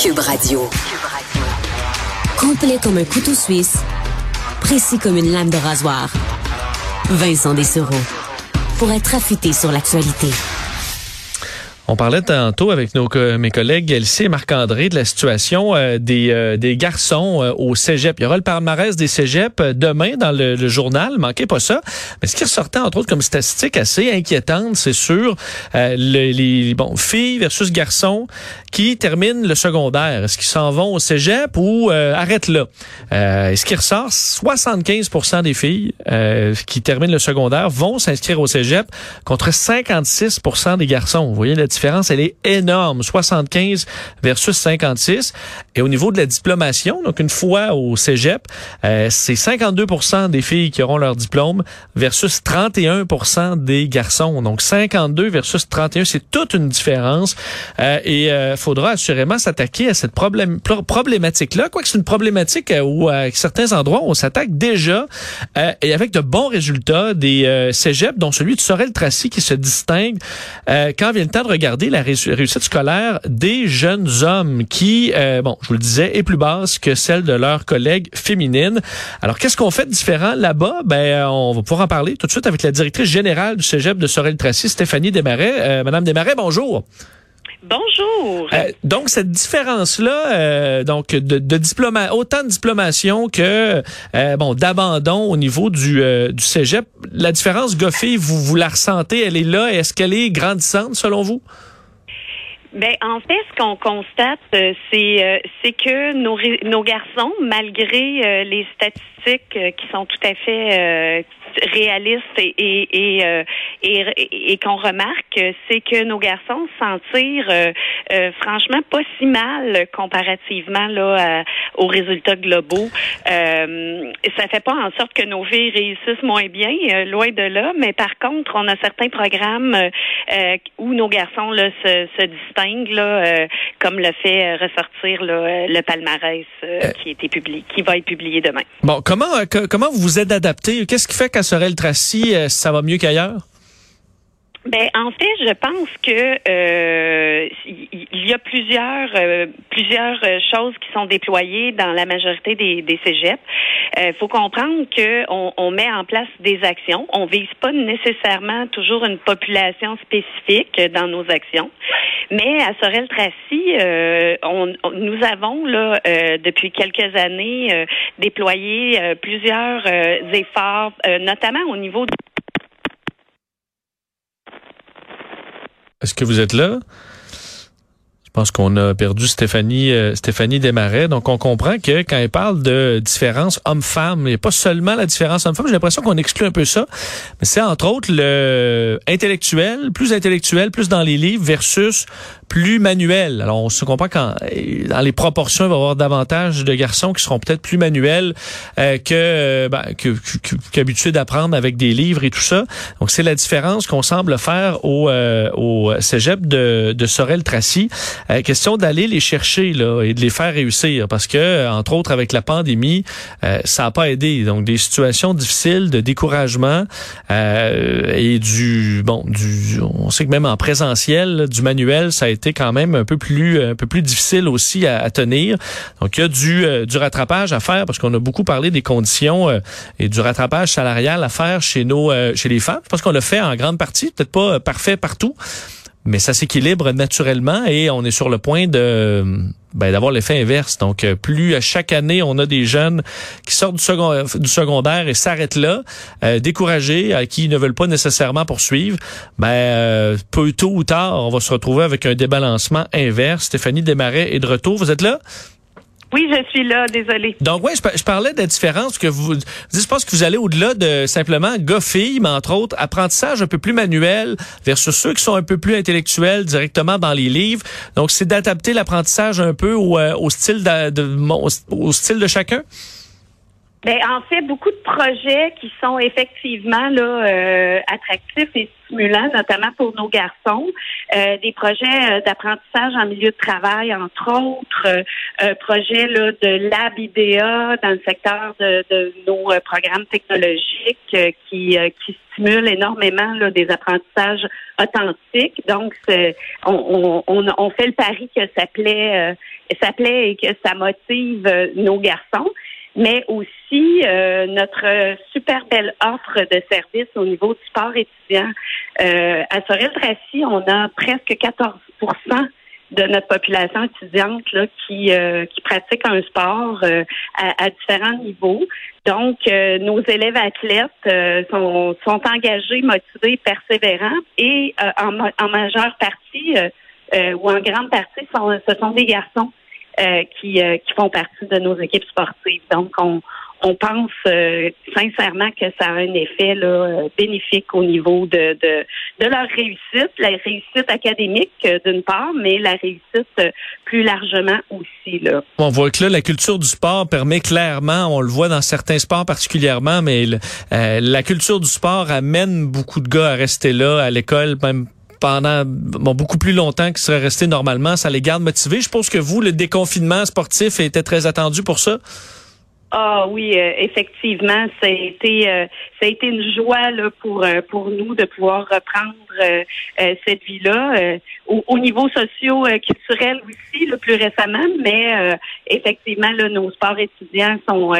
Cube Radio. Complet comme un couteau suisse, précis comme une lame de rasoir. Vincent Dessereau. Pour être affûté sur l'actualité. On parlait tantôt avec nos, mes collègues Elsie et Marc-André de la situation euh, des, euh, des garçons euh, au cégep. Il y aura le palmarès des cégeps demain dans le, journal, manquez pas ça. Mais ce qui ressortait entre autres comme statistique assez inquiétante, c'est sur les, les filles versus garçons qui terminent le secondaire. Est-ce qu'ils s'en vont au cégep ou arrêtent là? Euh, ce qui ressort, 75% des filles qui terminent le secondaire vont s'inscrire au cégep contre 56% des garçons. Vous voyez la différence, elle est énorme, 75 versus 56. Et au niveau de la diplomation, donc une fois au cégep, euh, c'est 52 des filles qui auront leur diplôme versus 31 des garçons. Donc 52 versus 31, c'est toute une différence. Euh, et euh, faudra assurément s'attaquer à cette problème, problématique-là, quoique c'est une problématique où à certains endroits on s'attaque déjà et avec de bons résultats des cégeps, dont celui de Sorel-Tracy qui se distingue quand vient le temps de regarder la réussite scolaire des jeunes hommes qui, euh, bon, je vous le disais, est plus basse que celle de leurs collègues féminines. Alors, qu'est-ce qu'on fait de différent là-bas? Ben, euh, on va pouvoir en parler tout de suite avec la directrice générale du Cégep de Sorel-Tracy, Stéphanie Desmarais. Euh, Madame Desmarais, bonjour. Bonjour. donc cette différence-là, donc de, de autant de diplomation que bon d'abandon au niveau du, du cégep, la différence goffée, vous vous la ressentez, elle est là. Est-ce qu'elle est grandissante selon vous? Ben en fait, ce qu'on constate, euh, c'est euh, c'est que nos nos garçons, malgré euh, les statistiques qui sont tout à fait réaliste et et, et, euh, et, qu'on remarque, c'est que nos garçons s'en tirent euh, euh, franchement pas si mal comparativement là aux résultats globaux. Euh, ça fait pas en sorte que nos filles réussissent moins bien, loin de là, mais par contre, on a certains programmes où nos garçons là, se, se distinguent, là, comme le fait ressortir là, le palmarès qui, été publié, qui va être publié demain. Bon, comment comment vous vous êtes adapté? Qu'est-ce qui fait qu'à Sorel-Tracy, ça va mieux qu'ailleurs? Ben en fait, je pense que euh, il y a plusieurs euh, plusieurs euh, choses qui sont déployées dans la majorité des, des. Il faut comprendre que on, met en place des actions. On vise pas nécessairement toujours une population spécifique dans nos actions, mais à Sorel-Tracy, on, nous avons là depuis quelques années déployé plusieurs efforts, notamment au niveau du Est-ce que vous êtes là? Je pense qu'on a perdu Stéphanie euh, Stéphanie Desmarais. Donc, on comprend que quand elle parle de différence homme-femme, il n'y a pas seulement la différence homme-femme. J'ai l'impression qu'on exclut un peu ça. Mais c'est entre autres le intellectuel, plus intellectuel, plus dans les livres versus plus manuel. Alors, on se comprend quand dans les proportions, il va y avoir davantage de garçons qui seront peut-être plus manuels euh, que, euh, ben, que, qu'habitués d'apprendre avec des livres et tout ça. Donc, c'est la différence qu'on semble faire au, euh, au cégep de, de Sorel-Tracy. Euh, question d'aller les chercher là et de les faire réussir parce que, entre autres, avec la pandémie, ça n'a pas aidé. Donc, des situations difficiles de découragement et du, bon, du, on sait que même en présentiel, du manuel, ça a été été quand même un peu plus un peu plus difficile aussi à, tenir. Donc il y a du euh, du rattrapage à faire parce qu'on a beaucoup parlé des conditions euh, et du rattrapage salarial à faire chez nos euh, chez les femmes. Je pense qu'on le fait en grande partie, peut-être pas parfait partout, mais ça s'équilibre naturellement et on est sur le point de ben, d'avoir l'effet inverse. Donc, euh, plus à chaque année, on a des jeunes qui sortent du, second, du secondaire et s'arrêtent là, euh, découragés, à qui ne veulent pas nécessairement poursuivre, ben, euh, peu tôt ou tard, on va se retrouver avec un débalancement inverse. Stéphanie Desmarais est de retour. Vous êtes là? Oui, je suis là, désolé. Donc oui, je, parlais de la différence que vous, je pense que vous allez au-delà de simplement gars-filles, mais entre autres apprentissage un peu plus manuel versus ceux qui sont un peu plus intellectuels directement dans les livres. Donc c'est d'adapter l'apprentissage un peu au, euh, au style de, au style de chacun? Ben, en fait, beaucoup de projets qui sont effectivement là euh, attractifs et stimulants, notamment pour nos garçons. Euh, des projets euh, d'apprentissage en milieu de travail, entre autres, euh, projets là, de lab IDEA dans le secteur de, de nos programmes technologiques qui, qui stimulent énormément là, des apprentissages authentiques. Donc, on, on, on, fait le pari que ça plaît ça plaît et que ça motive nos garçons mais aussi euh, notre super belle offre de services au niveau du sport étudiant. Euh, à Sorel-Tracy, on a presque 14% de notre population étudiante là, qui, euh, qui pratique un sport à, différents niveaux. Donc, nos élèves athlètes sont, sont engagés, motivés, persévérants et en, en majeure partie ou en grande partie, sont, ce sont des garçons. Euh, qui, euh, qui font partie de nos équipes sportives. Donc, on, on pense euh, sincèrement que ça a un effet là, bénéfique au niveau de, de, de, leur réussite, la réussite académique d'une part, mais la réussite plus largement aussi. Là. On voit que là, la culture du sport permet clairement, on le voit dans certains sports particulièrement, mais la culture du sport amène beaucoup de gars à rester là à l'école, même pendant beaucoup plus longtemps qu'ils seraient restés normalement. Ça les garde motivés. Je pense que vous, le déconfinement sportif était très attendu pour ça? Ah oui, euh, effectivement, ça a été euh, ça a été une joie là, pour euh, pour nous de pouvoir reprendre cette vie-là au, niveau socio-culturel aussi, le plus récemment, mais effectivement, là, nos sports étudiants sont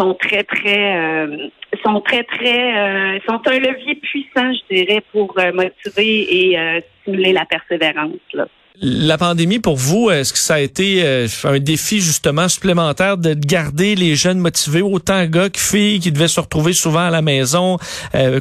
sont très très sont très, très, euh, sont un levier puissant, je dirais, pour euh, motiver et euh, stimuler la persévérance. Là. La pandémie, pour vous, est-ce que ça a été un défi justement supplémentaire de garder les jeunes motivés, autant gars que filles qui devaient se retrouver souvent à la maison,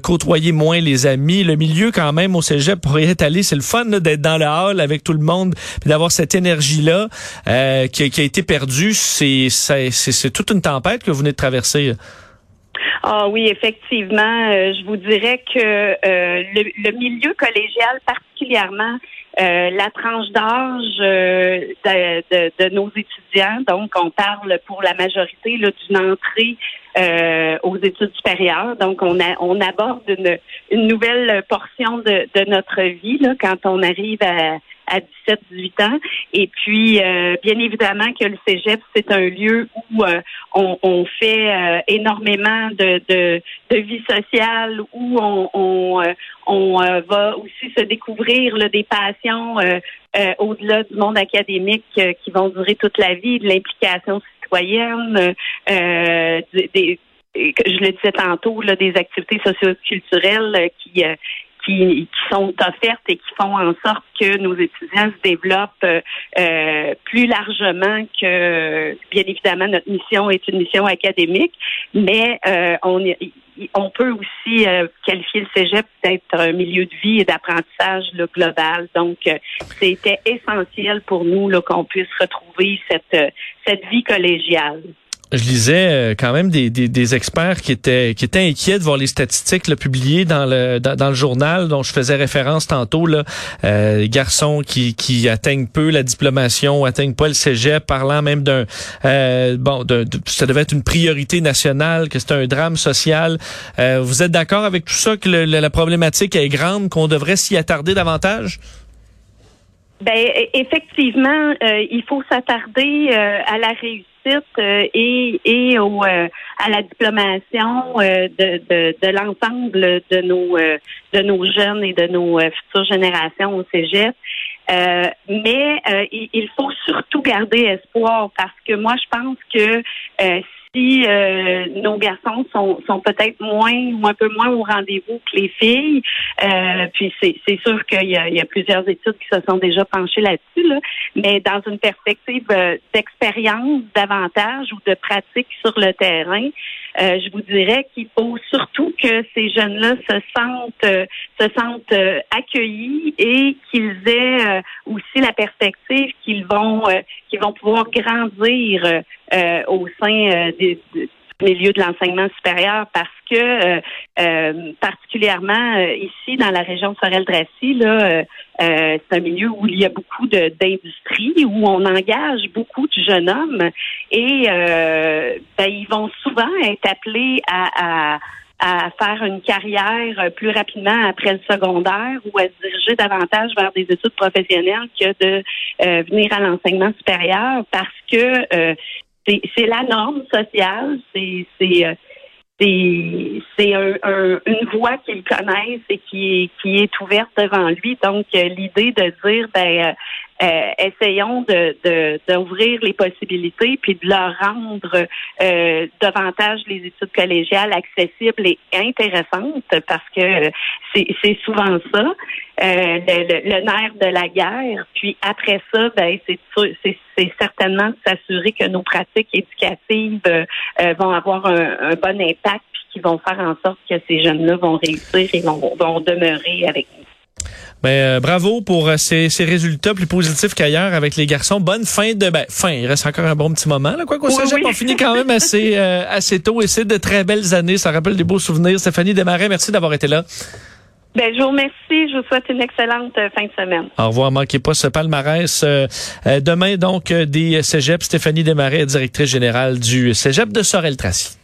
côtoyer moins les amis, le milieu quand même au cégep pour y être c'est le fun d'être dans le hall avec tout le monde, d'avoir cette énergie-là qui, qui, a été perdue. C'est c'est toute une tempête que vous venez de traverser. Ah oui, effectivement. Euh, je vous dirais que euh, le, milieu collégial, particulièrement euh, la tranche d'âge de, nos étudiants, donc on parle pour la majorité d'une entrée aux études supérieures. Donc on, a, on aborde une, une nouvelle portion de, de notre vie là, quand on arrive à à 17-18 ans. Et puis, euh, bien évidemment que le cégep, c'est un lieu où euh, on, fait euh, énormément de, de, vie sociale, où on, on, va aussi se découvrir des passions au-delà du monde académique qui vont durer toute la vie, de l'implication citoyenne, des, je le disais tantôt, des activités socioculturelles qui, qui, sont offertes et qui font en sorte que nos étudiants se développent euh, euh, plus largement que, bien évidemment, notre mission est une mission académique, mais euh, on, on peut aussi qualifier le cégep d'être un milieu de vie et d'apprentissage global. Donc, c'était essentiel pour nous qu'on puisse retrouver cette, cette vie collégiale je lisais euh, quand même des, des, des, experts qui étaient qui étaient inquiets de voir les statistiques là, publiées dans le dans, le journal dont je faisais référence tantôt là, euh, garçons qui qui atteignent peu la diplomation, atteignent pas le cégep, parlant même d'un euh, bon de, ça devait être une priorité nationale, que c'est un drame social. Euh, vous êtes d'accord avec tout ça que la problématique est grande, qu'on devrait s'y attarder davantage? Ben effectivement, il faut s'attarder à la réussite euh, et, et au, euh, à la diplomation euh, de, de, de l'ensemble de nos de nos jeunes et de nos futures générations au Cégep. mais il, faut surtout garder espoir parce que moi je pense que si euh, nos garçons sont, sont peut-être moins ou un peu moins au rendez-vous que les filles, euh, puis c'est, sûr qu'il y y a plusieurs études qui se sont déjà penchées là-dessus, là, mais dans une perspective euh, d'expérience davantage ou de pratique sur le terrain, je vous dirais qu'il faut surtout que ces jeunes-là se sentent se sentent accueillis et qu'ils aient aussi la perspective qu'ils vont qu'ils vont pouvoir grandir euh, au sein euh, des, du milieu de l'enseignement supérieur parce que euh, particulièrement ici dans la région de Sorel-Dracy, là, c'est un milieu où il y a beaucoup d'industrie, où on engage beaucoup de jeunes hommes et ben, ils vont souvent être appelés à, à à faire une carrière plus rapidement après le secondaire ou à se diriger davantage vers des études professionnelles que de venir à l'enseignement supérieur parce que c'est la norme sociale, c'est euh, c'est un, une voie qu'ils connaissent et qui est, qui est ouverte devant lui. Donc, l'idée de dire, ben, euh, essayons de d'ouvrir les possibilités puis de leur rendre euh, davantage les études collégiales accessibles et intéressantes parce que c'est souvent ça euh, le, nerf de la guerre. Puis après ça, ben c'est certainement de s'assurer que nos pratiques éducatives vont avoir un, bon impact puis qui vont faire en sorte que ces jeunes-là vont réussir et vont, vont demeurer avec nous. Ben, euh, bravo pour euh, ces, ces, résultats plus positifs qu'ailleurs avec les garçons. Bonne fin de ben, fin. Il reste encore un bon petit moment. Là. Quoi qu'au oui, on finit quand même assez, euh, assez tôt et c'est de très belles années. Ça rappelle des beaux souvenirs. Stéphanie Desmarais, merci d'avoir été là. Ben, je vous remercie. Je vous souhaite une excellente fin de semaine. Au revoir. Manquez pas ce palmarès. demain, donc, des cégeps. Stéphanie Desmarais, directrice générale du cégep de Sorel-Tracy.